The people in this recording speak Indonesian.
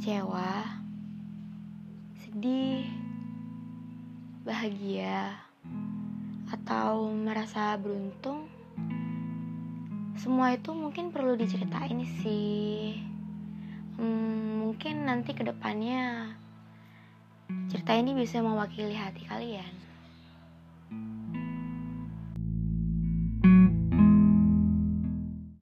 kecewa, sedih, bahagia, atau merasa beruntung, semua itu mungkin perlu diceritain sih. Hmm, mungkin nanti ke depannya cerita ini bisa mewakili hati kalian.